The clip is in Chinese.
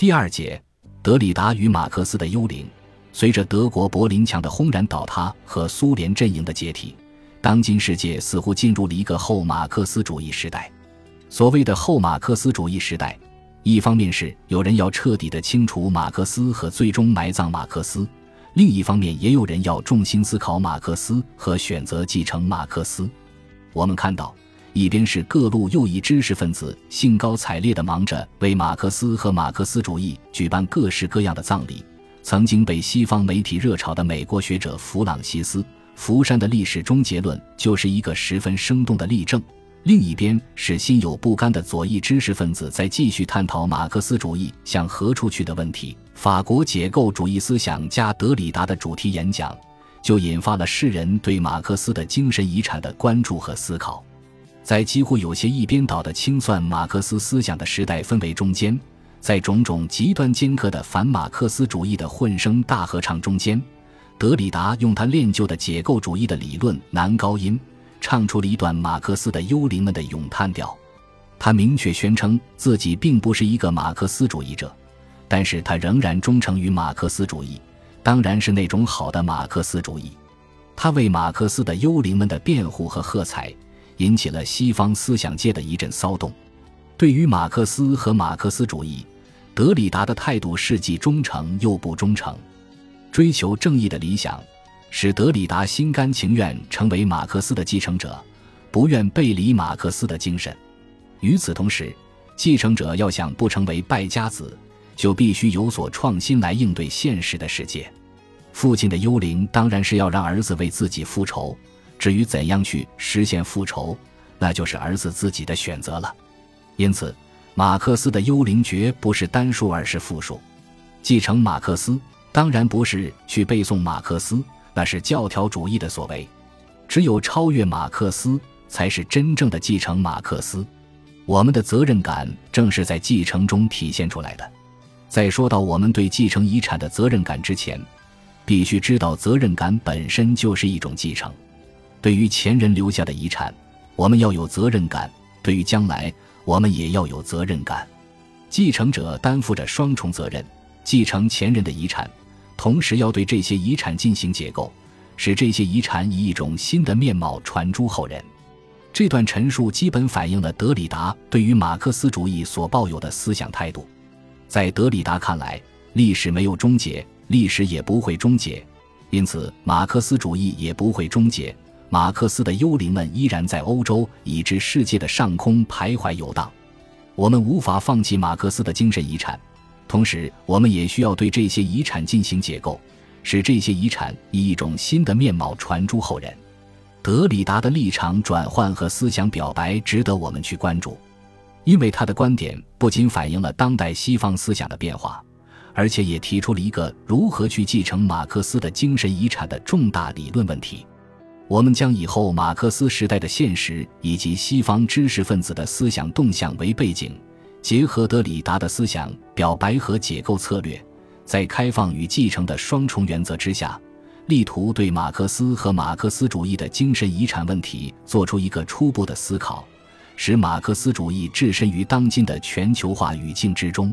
第二节，德里达与马克思的幽灵。随着德国柏林墙的轰然倒塌和苏联阵营的解体，当今世界似乎进入了一个后马克思主义时代。所谓的后马克思主义时代，一方面是有人要彻底的清除马克思和最终埋葬马克思，另一方面也有人要重新思考马克思和选择继承马克思。我们看到，一边是各路右翼知识分子兴高采烈地忙着为马克思和马克思主义举办各式各样的葬礼。曾经被西方媒体热炒的美国学者弗朗西斯·福山的历史终结论就是一个十分生动的例证。另一边是心有不甘的左翼知识分子在继续探讨马克思主义向何处去的问题。法国解构主义思想家德里达的主题演讲，就引发了世人对马克思的精神遗产的关注和思考。在几乎有些一边倒的清算马克思思想的时代氛围中间。在种种极端尖刻的反马克思主义的混声大合唱中间，德里达用他练就的解构主义的理论男高音，唱出了一段马克思的幽灵们的咏叹调。他明确宣称自己并不是一个马克思主义者，但是他仍然忠诚于马克思主义，当然是那种好的马克思主义。他为马克思的幽灵们的辩护和喝彩，引起了西方思想界的一阵骚动。对于马克思和马克思主义，德里达的态度是既忠诚又不忠诚。追求正义的理想，使德里达心甘情愿成为马克思的继承者，不愿背离马克思的精神。与此同时，继承者要想不成为败家子，就必须有所创新来应对现实的世界。父亲的幽灵当然是要让儿子为自己复仇，至于怎样去实现复仇，那就是儿子自己的选择了。因此，马克思的幽灵绝不是单数，而是复数。继承马克思，当然不是去背诵马克思，那是教条主义的所为。只有超越马克思，才是真正的继承马克思。我们的责任感正是在继承中体现出来的。在说到我们对继承遗产的责任感之前，必须知道，责任感本身就是一种继承。对于前人留下的遗产，我们要有责任感；对于将来，我们也要有责任感，继承者担负着双重责任：继承前人的遗产，同时要对这些遗产进行解构，使这些遗产以一种新的面貌传诸后人。这段陈述基本反映了德里达对于马克思主义所抱有的思想态度。在德里达看来，历史没有终结，历史也不会终结，因此马克思主义也不会终结。马克思的幽灵们依然在欧洲以至世界的上空徘徊游荡。我们无法放弃马克思的精神遗产，同时我们也需要对这些遗产进行解构，使这些遗产以一种新的面貌传诸后人。德里达的立场转换和思想表白值得我们去关注，因为他的观点不仅反映了当代西方思想的变化，而且也提出了一个如何去继承马克思的精神遗产的重大理论问题。我们将以后马克思时代的现实以及西方知识分子的思想动向为背景，结合德里达的思想表白和解构策略，在开放与继承的双重原则之下，力图对马克思和马克思主义的精神遗产问题做出一个初步的思考，使马克思主义置身于当今的全球化语境之中。